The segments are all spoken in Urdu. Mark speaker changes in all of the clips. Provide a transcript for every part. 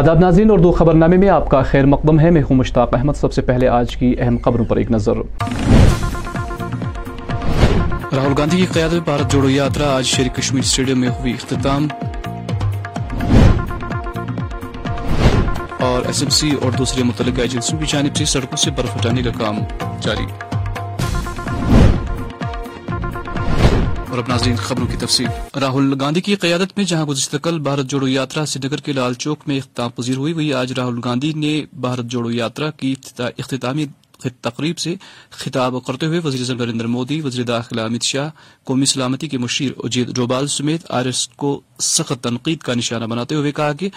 Speaker 1: آداب ناظرین، اردو خبر نامے میں آپ کا خیر مقدم ہے۔ میں ہوں مشتاق احمد۔ سب سے پہلے آج کی اہم خبروں پر ایک نظر۔ راہل گاندھی کی قیادت میں بھارت جوڑو یاترا آج شیر کشمیر اسٹیڈیم میں ہوئی اختتام۔ اور ایس ایم سی اور دوسرے متعلقہ ایجنسیوں کی جانب سے سڑکوں سے برف ہٹانے کا کام جاری۔ اور ناظرین خبروں کی تفصیل۔ راہل گاندھی کی قیادت میں جہاں گزشتہ کل بھارت جوڑو یاترا سری نگر کے لال چوک میں اختتام پذیر ہوئی، وہی آج راہل گاندھی نے بھارت جوڑو یاترا کی اختتامی تقریب سے خطاب کرتے ہوئے وزیر اعظم نریندر مودی، وزیر داخلہ امت شاہ، قومی سلامتی کے مشیر اجیت ڈوبال سمیت آر ایس کو سخت تنقید کا نشانہ بناتے ہوئے کہا کہ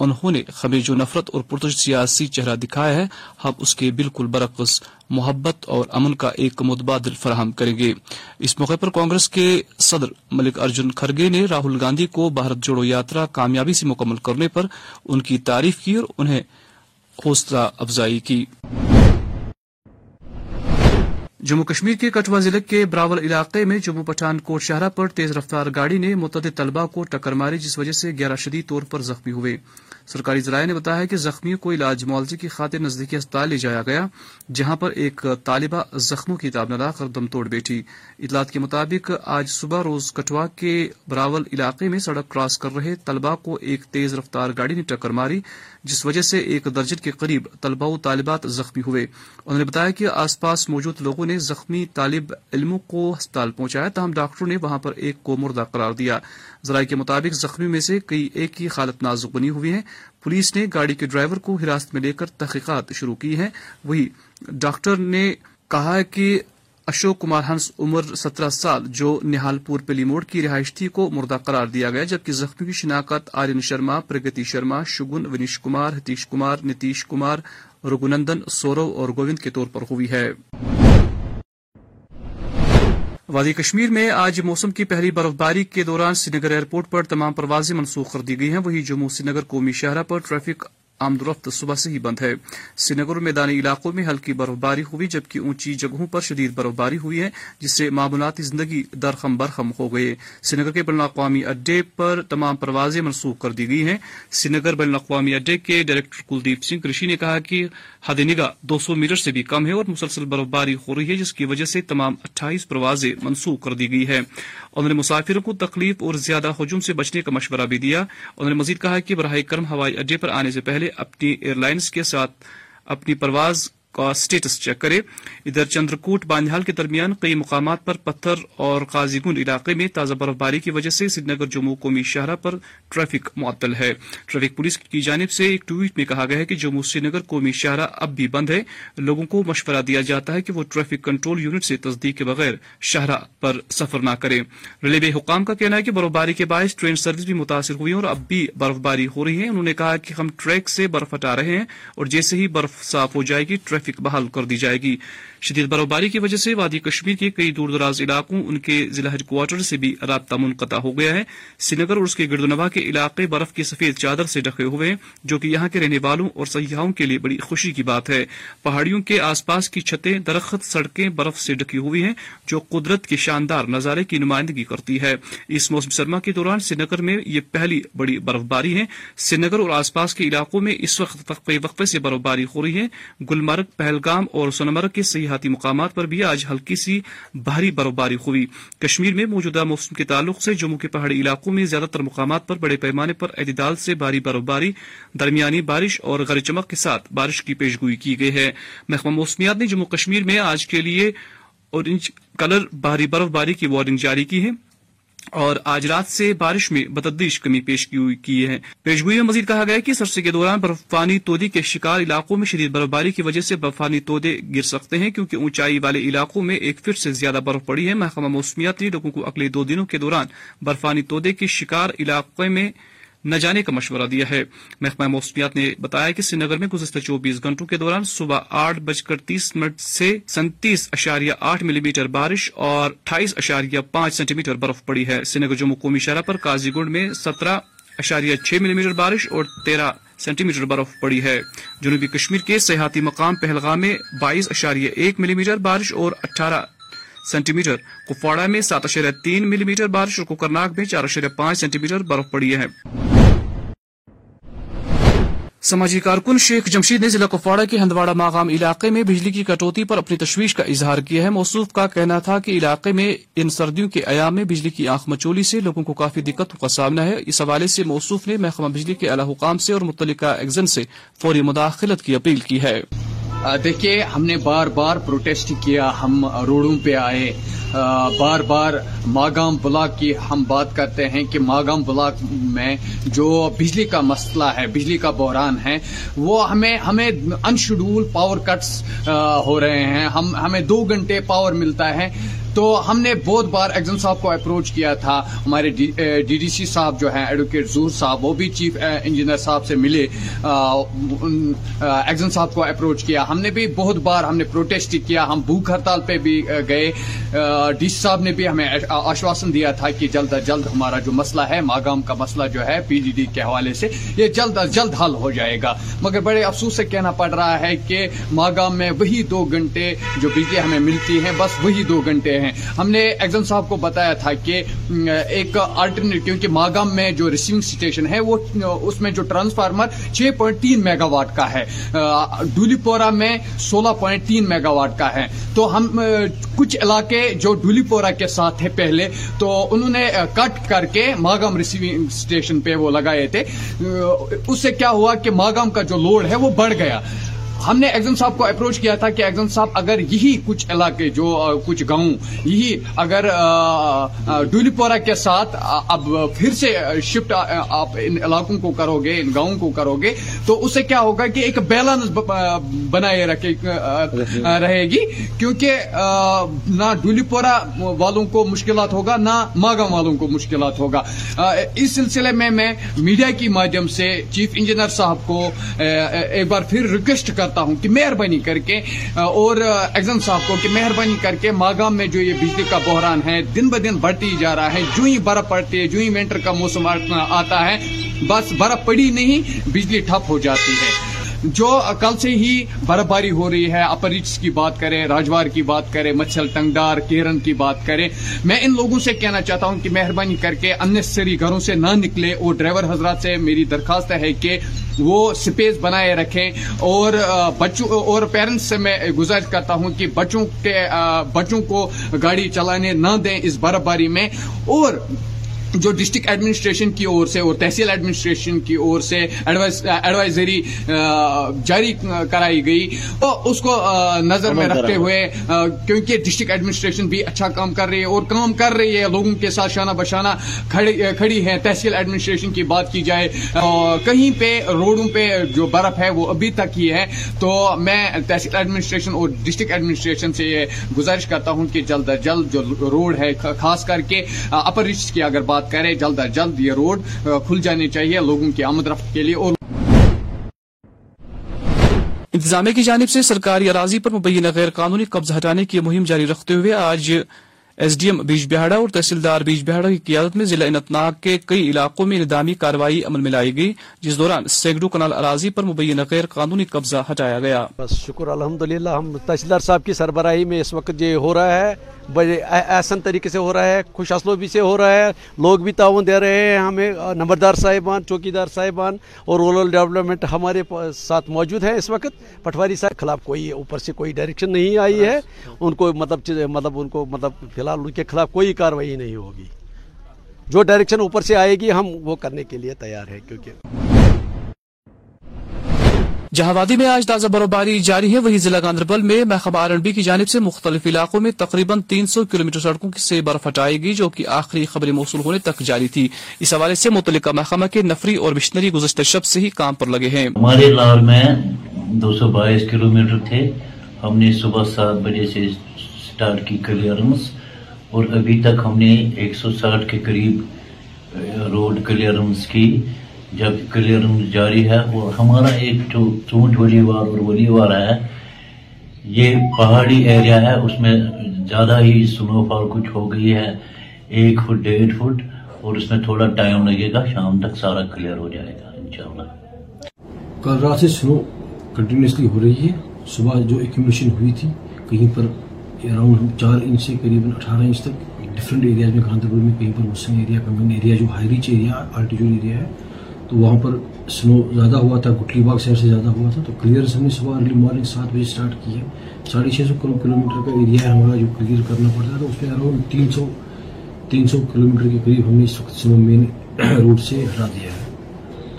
Speaker 1: انہوں نے ہمیں جو نفرت اور پرتش سیاسی چہرہ دکھایا ہے۔ ہم اس کے بالکل برعکس محبت اور امن کا ایک متبادل فراہم کریں گے۔ اس موقع پر کانگریس کے صدر ملک ارجن کھرگے نے راہل گاندھی کو بھارت جوڑو یاترا کامیابی سے مکمل کرنے پر ان کی تعریف کی اور انہیں حوصلہ افزائی کی۔ جموں کشمیر کے کٹوا ضلع کے براول علاقے میں جموں پٹھان کوٹ شہرہ پر تیز رفتار گاڑی نے متعدد طلبہ کو ٹکر ماری جس وجہ سے گیارہ شدید طور پر زخمی ہوئے۔ سرکاری ذرائع نے بتایا کہ زخمیوں کو علاج معالجے کی خاطر نزدیکی اسپتال لے جایا گیا، جہاں پر ایک طالبہ زخموں کی تاب نہ کر دم توڑ بیٹھی۔ اطلاعات کے مطابق، آج صبح روز کٹوا کے براول علاقے میں سڑک کراس کر رہے طلبہ کو ایک تیز رفتار گاڑی نے ٹکر ماری، جس وجہ سے ایک درجن کے قریب طلبہ و طالبات زخمی ہوئے۔ انہوں نے بتایا کہ آس پاس موجود لوگوں نے زخمی طالب علموں کو ہسپتال پہنچایا، تاہم ڈاکٹروں نے وہاں پر ایک کو مردہ قرار دیا۔ ذرائع کے مطابق زخمی میں سے کئی ایک کی حالت نازک بنی ہوئی ہے پولیس نے گاڑی کے ڈرائیور کو حراست میں لے کر تحقیقات شروع کی ہیں۔ وہی ڈاکٹر نے کہا کہ اشوک کمار ہنس عمر سترہ سال، جو نہال پور پلی موڑ کی رہائش تھی، کو مردہ قرار دیا گیا، جبکہ زخمی کی شناخت آرین شرما، پرگتی شرما، شگن، ونیش کمار، ہتیش کمار، نتیش کمار، رگونندن، سورو اور گووند کے طور پر ہوئی ہے۔ وادی کشمیر میں آج موسم کی پہلی برف باری کے دوران سری نگر ایئرپورٹ پر تمام پروازیں منسوخ کر دی گئی ہیں۔ وہی جموں سری نگر قومی شہرہ پر ٹریفک آمد رفت صبح سے ہی بند ہے۔ سری نگر میدانی علاقوں میں ہلکی برف باری ہوئی، جبکہ اونچی جگہوں پر شدید برف باری ہوئی ہے، جس سے معمولاتی زندگی درخم برخم ہو گئے سری نگر کے بین الاقوامی اڈے پر تمام پروازیں منسوخ کر دی گئی ہیں۔ سری نگر بین الاقوامی اڈے کے ڈائریکٹر کلدیپ سنگھ رشی نے کہا کہ حد نگاہ دو سو میٹر سے بھی کم ہے اور مسلسل برف باری ہو رہی ہے، جس کی وجہ سے تمام اٹھائیس پروازیں منسوخ کر دی گئی ہے انہوں نے مسافروں کو تکلیف اور زیادہ ہجوم سے بچنے کا مشورہ بھی دیا۔ انہوں نے مزید کہا کہ براہ کرم ہوائی اڈے پر آنے سے پہلے اپنی ایئر لائنز کے ساتھ اپنی پرواز کا سٹیٹس چیک کرے۔ ادھر چندرکوٹ بانجھال کے درمیان کئی مقامات پر پتھر اور قاضی گنڈ علاقے میں تازہ برف باری کی وجہ سے سری نگر جموں قومی شاہراہ پر ٹریفک معطل ہے۔ ٹریفک پولیس کی جانب سے ایک ٹویٹ میں کہا گیا ہے کہ جموں سری نگر قومی شاہراہ اب بھی بند ہے۔ لوگوں کو مشورہ دیا جاتا ہے کہ وہ ٹریفک کنٹرول یونٹ سے تصدیق کے بغیر شاہراہ پر سفر نہ کریں۔ ریلوے حکام کا کہنا ہے کہ برف باری کے باعث ٹرین سروس بھی متاثر ہوئی اور اب بھی برف باری ہو رہی ہے۔ انہوں نے کہا کہ ہم ٹریک سے برف ہٹا رہے ہیں اور جیسے ہی برف صاف ہو جائے گی ٹریفک بحال کر دی جائے گی۔ شدید برف باری کی وجہ سے وادی کشمیر کے کئی دور دراز علاقوں، ان کے ضلع ہیڈ کوارٹر سے بھی رابطہ منقطع ہو گیا ہے۔ سری نگر اور اس کے گردنوا کے علاقے برف کی سفید چادر سے ڈھکے ہوئے ہیں، جو کہ یہاں کے رہنے والوں اور سیاحوں کے لیے بڑی خوشی کی بات ہے۔ پہاڑیوں کے آس پاس کی چھتیں، درخت، سڑکیں برف سے ڈھکی ہوئی ہیں، جو قدرت کے شاندار نظارے کی نمائندگی کرتی ہے۔ اس موسم سرما کے دوران سری نگر میں یہ پہلی بڑی برف باری ہے۔ سری نگر اور آس پاس کے علاقوں میں اس وقت وقفے وقفے سے برف باری ہو رہی ہے۔ گلمرگ پہلگام اور سونمرگ کے سیاحتی مقامات پر بھی آج ہلکی سی بھاری برف باری ہوئی۔ کشمیر میں موجودہ موسم کے تعلق سے جموں کے پہاڑی علاقوں میں زیادہ تر مقامات پر بڑے پیمانے پر اعتدال سے بھاری برف باری درمیانی بارش اور غیر چمک کے ساتھ بارش کی پیشگوئی کی گئی ہے۔ محکمہ موسمیات نے جموں کشمیر میں آج کے لیے اورنج کلر بھاری برف باری کی وارننگ جاری کی ہے۔ اور آج رات سے بارش میں بتدریج کمی پیش کی ہے۔ پیشگوئی میں مزید کہا گیا کہ سرسے کے دوران برفانی تودے کے شکار علاقوں میں شدید برفباری کی وجہ سے برفانی تودے گر سکتے ہیں کیونکہ اونچائی والے علاقوں میں ایک فٹ سے زیادہ برف پڑی ہے۔ محکمہ موسمیات نے لوگوں کو اگلے دو دنوں کے دوران برفانی تودے کے شکار علاقے میں نہ جانے کا مشورہ دیا ہے۔ محکمہ موسمیات نے بتایا کہ سری نگر میں گزشتہ چوبیس گھنٹوں کے دوران صبح آٹھ بج کر تیس منٹ سے سینتیس اشاریہ آٹھ ملی میٹر بارش اور اٹھائیس اشاریہ پانچ سینٹی میٹر برف پڑی ہے۔ سری نگر جموں قومی شہرہ پر کازی گنڈ میں سترہ اشاریہ چھ ملی میٹر بارش اور تیرہ سینٹی میٹر برف پڑی ہے۔ جنوبی کشمیر کے سیاحتی مقام پہلگام میں بائیس اشاریہ ایک ملی میٹر بارش اور اٹھارہ سینٹی میٹر۔ کپواڑہ میں سات اشاریہ تین ملی میٹر بارش اور کوکرناگ میں چار اشاریہ پانچ سینٹی میٹر برف پڑی ہے۔ سماجی کارکن شیخ جمشید نے ضلع کپواڑہ کے ہندواڑہ ماغام علاقے میں بجلی کی کٹوتی پر اپنی تشویش کا اظہار کیا ہے۔ موصوف کا کہنا تھا کہ علاقے میں ان سردیوں کے ایام میں بجلی کی آنکھ مچولی سے لوگوں کو کافی دقتوں کا سامنا ہے۔ اس حوالے سے موصوف نے محکمہ بجلی کے اعلی حکام سے اور متعلقہ ایگزن سے فوری مداخلت کی اپیل کی ہے۔
Speaker 2: دیکھیے، ہم نے بار بار پروٹیسٹ کیا، ہم روڈوں پہ آئے۔ بار بار ماگام بلاک کی ہم بات کرتے ہیں کہ ماگام بلاک میں جو بجلی کا مسئلہ ہے، بجلی کا بحران ہے، وہ ہمیں ہمیں انشیڈول پاور کٹس ہو رہے ہیں۔ ہم، ہمیں دو گھنٹے پاور ملتا ہے۔ تو ہم نے بہت بار ایگزن صاحب کو اپروچ کیا تھا، ہمارے ڈی ڈی سی صاحب جو ہیں، ایڈوکیٹ زور صاحب، وہ بھی چیف انجینئر صاحب سے ملے ایگزن صاحب کو اپروچ کیا۔ ہم نے بھی بہت بار ہم نے پروٹیسٹ کیا، ہم بھوک ہڑتال پہ بھی گئے۔ ڈی سی صاحب نے بھی ہمیں آشواسن دیا تھا کہ جلد از جلد ہمارا جو مسئلہ ہے، ماگام کا مسئلہ جو ہے، پی ڈی ڈی کے حوالے سے، یہ جلد از جلد حل ہو جائے گا۔ مگر بڑے افسوس سے کہنا پڑ رہا ہے کہ ماگام میں وہی دو گھنٹے جو بجلی ہمیں ملتی ہے بس وہی دو گھنٹے ہیں۔ ہم نے ایگزن صاحب کو بتایا تھا کہ ایک آلٹرنیٹ کیونکہ ماگام میں جو ریسیونگ اسٹیشن ہے، وہ، اس میں جو ٹرانسفارمر چھ پوائنٹ تین میگا واٹ کا ہے۔ ڈولی پورا میں سولہ پوائنٹ تین میگا واٹ کا ہے۔ تو ہم کچھ علاقے جو ڈولی پورا کے ساتھ تھے پہلے، تو انہوں نے کٹ کر کے ماگام ریسیونگ اسٹیشن پہ وہ لگائے تھے۔ اس سے کیا ہوا کہ ماگام کا جو لوڈ ہے، وہ بڑھ گیا۔ ہم نے ایگزن صاحب کو اپروچ کیا تھا کہ ایگزن صاحب اگر یہی کچھ علاقے جو کچھ گاؤں، یہی اگر ڈولی پورا کے ساتھ اب پھر سے شفٹ آپ ان علاقوں کو کرو گے، ان گاؤں کو کرو گے، تو اس سے کیا ہوگا کہ ایک بیلنس بنائے رکھے رہے گی، کیونکہ نہ ڈولی پورا والوں کو مشکلات ہوگا، نہ ماگام والوں کو مشکلات ہوگا۔ اس سلسلے میں میں میڈیا کی مادھیم سے چیف انجینئر صاحب کو ایک بار پھر ریکویسٹ کر کرتا ہوں کہ مہربانی کر کے اور ایگزام صاحب کو کہ مہربانی کر کے ماگام میں جو یہ بجلی کا بحران ہے، دن ب دن بڑھتی جا رہا ہے۔ جو ہی برف پڑتی ہے جو ہی ونٹر کا موسم آتا ہے۔ بس برف پڑی نہیں، بجلی ٹھپ ہو جاتی ہے۔ جو کل سے ہی برف باری ہو رہی ہے، اپر ریچس کی بات کریں، راجوار کی بات کریں، مچھل ٹنگڈار کیرن کی بات کریں۔ میں ان لوگوں سے کہنا چاہتا ہوں کہ مہربانی کر کے انسری گھروں سے نہ نکلے اور ڈرائیور حضرات سے میری درخواست ہے کہ وہ سپیس بنائے رکھیں۔ اور بچوں، اور پیرنٹس سے میں گزارش کرتا ہوں کہ بچوں کے بچوں کو گاڑی چلانے نہ دیں اس برف باری میں۔ اور جو ڈسٹرکٹ ایڈمنسٹریشن کی اور سے اور تحصیل ایڈمنسٹریشن کی اور سے ایڈوائزری جاری کرائی گئی تو اس کو نظر میں رکھتے ہوئے کیونکہ ڈسٹرکٹ ایڈمنسٹریشن بھی اچھا کام کر رہی ہے اور کام کر رہی ہے لوگوں کے ساتھ شانہ بشانہ کھڑی ہے تحصیل ایڈمنسٹریشن کی بات کی جائے کہیں پہ روڈوں پہ جو برف ہے وہ ابھی تک ہی ہے۔ تو میں تحصیل ایڈمنسٹریشن اور ڈسٹرکٹ ایڈمنسٹریشن سے یہ گزارش کرتا ہوں کہ جلد از جلد جو روڈ ہے خاص کر کے اپر ریچ کی اگر بات بات کریں، جلد از جلد یہ روڈ کھل جانے چاہیے لوگوں کی آمد رفت کے لیے اور
Speaker 1: انتظامیہ کی جانب سے سرکاری اراضی پر مبینہ غیر قانونی قبضہ ہٹانے کی مہم جاری رکھتے ہوئے آج S D M Bijbehara اور تحصیلدار بیج بہاڑا کی قیادت میں ضلع انت ناگ کے کئی علاقوں میں ندامی کاروائی عمل میں لائی گئی جس دوران سینکڑوں کنال اراضی پر مبینہ غیر قانونی قبضہ ہٹایا گیا۔
Speaker 3: بس شکر الحمد ہم تحصیلدار صاحب کی سربراہی میں اس وقت یہ ہو رہا ہے بڑے احسن طریقے سے ہو رہا ہے خوش اسلوبی سے ہو رہا ہے لوگ بھی تعاون دے رہے ہیں۔ ہمیں نمبردار صاحبان چوکی دار صاحبان اور رورل ڈیولپمنٹ ہمارے ساتھ موجود ہیں اس وقت۔ پٹواری صاحب خلاف کوئی اوپر سے کوئی ڈائریکشن نہیں آئی ہے۔ ان کو مطلب مطلب ان کو مطلب فی ان کے خلاف کوئی کاروائی نہیں ہوگی۔ جو ڈائریکشن اوپر سے آئے گی ہم وہ کرنے کے لیے تیار ہیں کیونکہ
Speaker 1: جہاں وادی میں آج تازہ برفباری جاری ہے وہی ضلع گاندربل میں محکمہ آر این بی کی جانب سے مختلف علاقوں میں تقریباً تین سو کلو میٹر سڑکوں سے برف ہٹائی گئی جو کہ آخری خبریں موصول ہونے تک جاری تھی۔ اس حوالے سے متعلقہ محکمہ کے نفری اور مشنری گزشتہ شب سے ہی کام پر لگے ہیں۔
Speaker 4: ہمارے لال میں دو سو بائیس کلو میٹر تھے۔ ہم نے صبح سات بجے سے اسٹارٹ کی کلیئرنس۔ اور ابھی تک ہم نے ایک سو ساٹھ کے قریب روڈ کلیئرنس کی۔ جب کلیئرنس جاری ہے اور ہمارا ایک جو چونٹ ولی وار اور ولی وار ہے، یہ پہاڑی ایریا ہے۔ اس میں زیادہ ہی سنو فال کچھ ہو گئی ہے، ایک فٹ، ڈیڑھ فٹ، اور اس میں تھوڑا ٹائم لگے گا۔ شام تک سارا کلیئر ہو جائے گا، انشاءاللہ۔
Speaker 5: کل رات سے سنو کنٹینیوسلی ہو رہی ہے۔ صبح جو ایکومولیشن ہوئی تھی، کہیں پر اراؤنڈ چار انچ سے قریب اٹھارہ انچ تک ڈفرینٹ ایریاز میں گاندربل میں کہیں پر مسلم ایریا کمن ایریا جو high reach area altitude area ہے، تو وہاں پر سنو زیادہ ہوا تھا، گٹلی باغ شہر سے زیادہ ہوا تھا، تو کلیئرنس ہم نے صبح ارلی مارننگ سات بجے اسٹارٹ کی ہے۔ ساڑھے چھ سو کلو میٹر کا ایریا ہے ہمارا جو کلیئر کرنا پڑتا ہے تو اس میں اراؤنڈ تین سو تین سو کلو میٹر کے قریب ہم نے اس وقت سنو مین روڈ سے ہٹا دیا ہے۔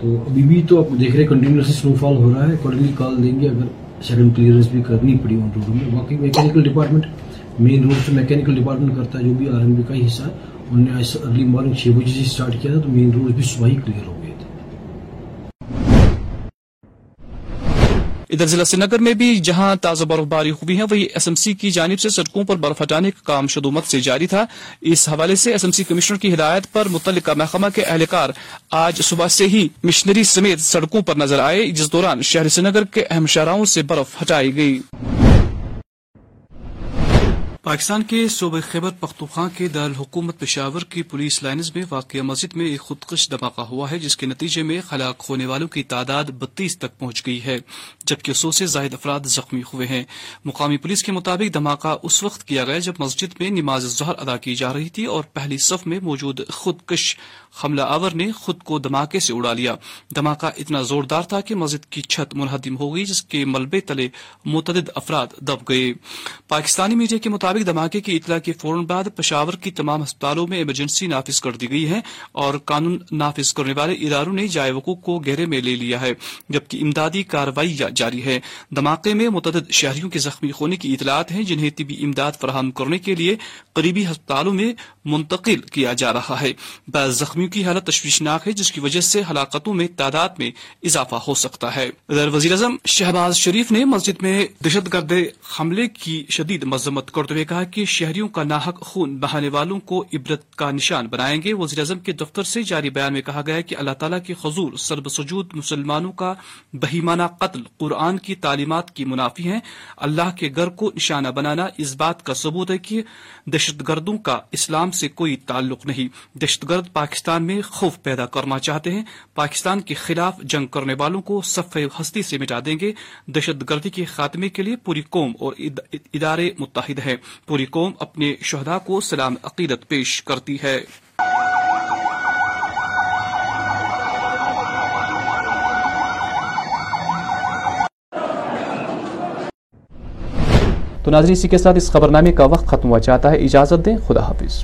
Speaker 5: تو ابھی بھی تو آپ دیکھ رہے ہیں کنٹینیوسلی سنو فال ہو رہا ہے اکارڈنگلی کال دیں گے اگر سڈن کلیئرنس بھی کرنی پڑی آن روڈوں میں. باقی میکینکل ڈپارٹمنٹ مین روڈ سے میکینکل ڈپارٹمنٹ کرتا ہے جو بھی آر ایم بی کا حصہ ہے. انہوں نے ارلی مارننگ چھ بجے سے اسٹارٹ کیا تھا تو
Speaker 1: مین روڈ بھی صبح ہی کلیئر ہو ادھر ضلع سری نگر میں بھی جہاں تازہ برف باری ہوئی ہے، وہی ایس ایم سی کی جانب سے سڑکوں پر برف ہٹانے کا کام شدومت سے جاری تھا۔ اس حوالے سے ایس ایم سی کمشنر کی ہدایت پر متعلقہ محکمہ کے اہلکار آج صبح سے ہی مشنری سمیت سڑکوں پر نظر آئے، جس دوران شہر سری نگر کے اہم شاہراہوں سے برف ہٹائی گئی۔ پاکستان کے صوبہ خیبر پختوخان کے دارالحکومت پشاور کی پولیس لائنز میں واقع مسجد میں ایک خودکش دھماکہ ہوا ہے، جس کے نتیجے میں ہلاک ہونے والوں کی تعداد بتیس تک پہنچ گئی ہے۔ جبکہ سو سے زائد افراد زخمی ہوئے ہیں۔ مقامی پولیس کے مطابق دھماکہ اس وقت کیا گیا جب مسجد میں نماز ظہر ادا کی جا رہی تھی اور پہلی صف میں موجود خود کش حملہ آور نے خود کو دھماکے سے اڑا لیا۔ دھماکہ اتنا زوردار تھا کہ مسجد کی چھت منہدم ہو گئی جس کے ملبے تلے متعدد افراد دب گئے۔ پاکستانی میڈیا کے مطابق دھماکے کی اطلاع کے فوراً بعد پشاور کی تمام ہسپتالوں میں ایمرجنسی نافذ کر دی گئی ہے اور قانون نافذ کرنے والے اداروں نے جائے وقوع کو گہرے میں لے لیا ہے، جبکہ امدادی کارروائی جاری ہے۔ دھماکے میں متعدد شہریوں کے زخمی ہونے کی اطلاعات ہیں، جنہیں طبی امداد فراہم کرنے کے لیے قریبی ہسپتالوں میں منتقل کیا جا رہا ہے۔ بعض زخمیوں کی حالت تشویشناک ہے، جس کی وجہ سے ہلاکتوں میں تعداد میں اضافہ ہو سکتا ہے۔ ادھر وزیر اعظم شہباز شریف نے مسجد میں دہشت گرد حملے کی شدید مذمت کرتے ہوئے کہا کہ شہریوں کا ناحق خون بہانے والوں کو عبرت کا نشان بنائیں گے۔ وزیر اعظم کے دفتر سے جاری بیان میں کہا گیا کہ اللہ تعالیٰ کے حضور سرب سجود مسلمانوں کا بہیمانہ قتل قرآن کی تعلیمات کی منافی ہیں۔ اللہ کے گھر کو نشانہ بنانا اس بات کا ثبوت ہے کہ دہشت گردوں کا اسلام سے کوئی تعلق نہیں۔ دہشت گرد پاکستان میں خوف پیدا کرنا چاہتے ہیں۔ پاکستان کے خلاف جنگ کرنے والوں کو صف ہستی سے مٹا دیں گے۔ دہشت گردی کے خاتمے کے لیے پوری قوم اور ادارے متحد ہیں۔ پوری قوم اپنے شہدا کو سلام عقیدت پیش کرتی ہے۔ تو ناظرین، اسی کے ساتھ اس خبرنامے کا وقت ختم ہوا. چاہتا ہے اجازت دیں. خدا حافظ.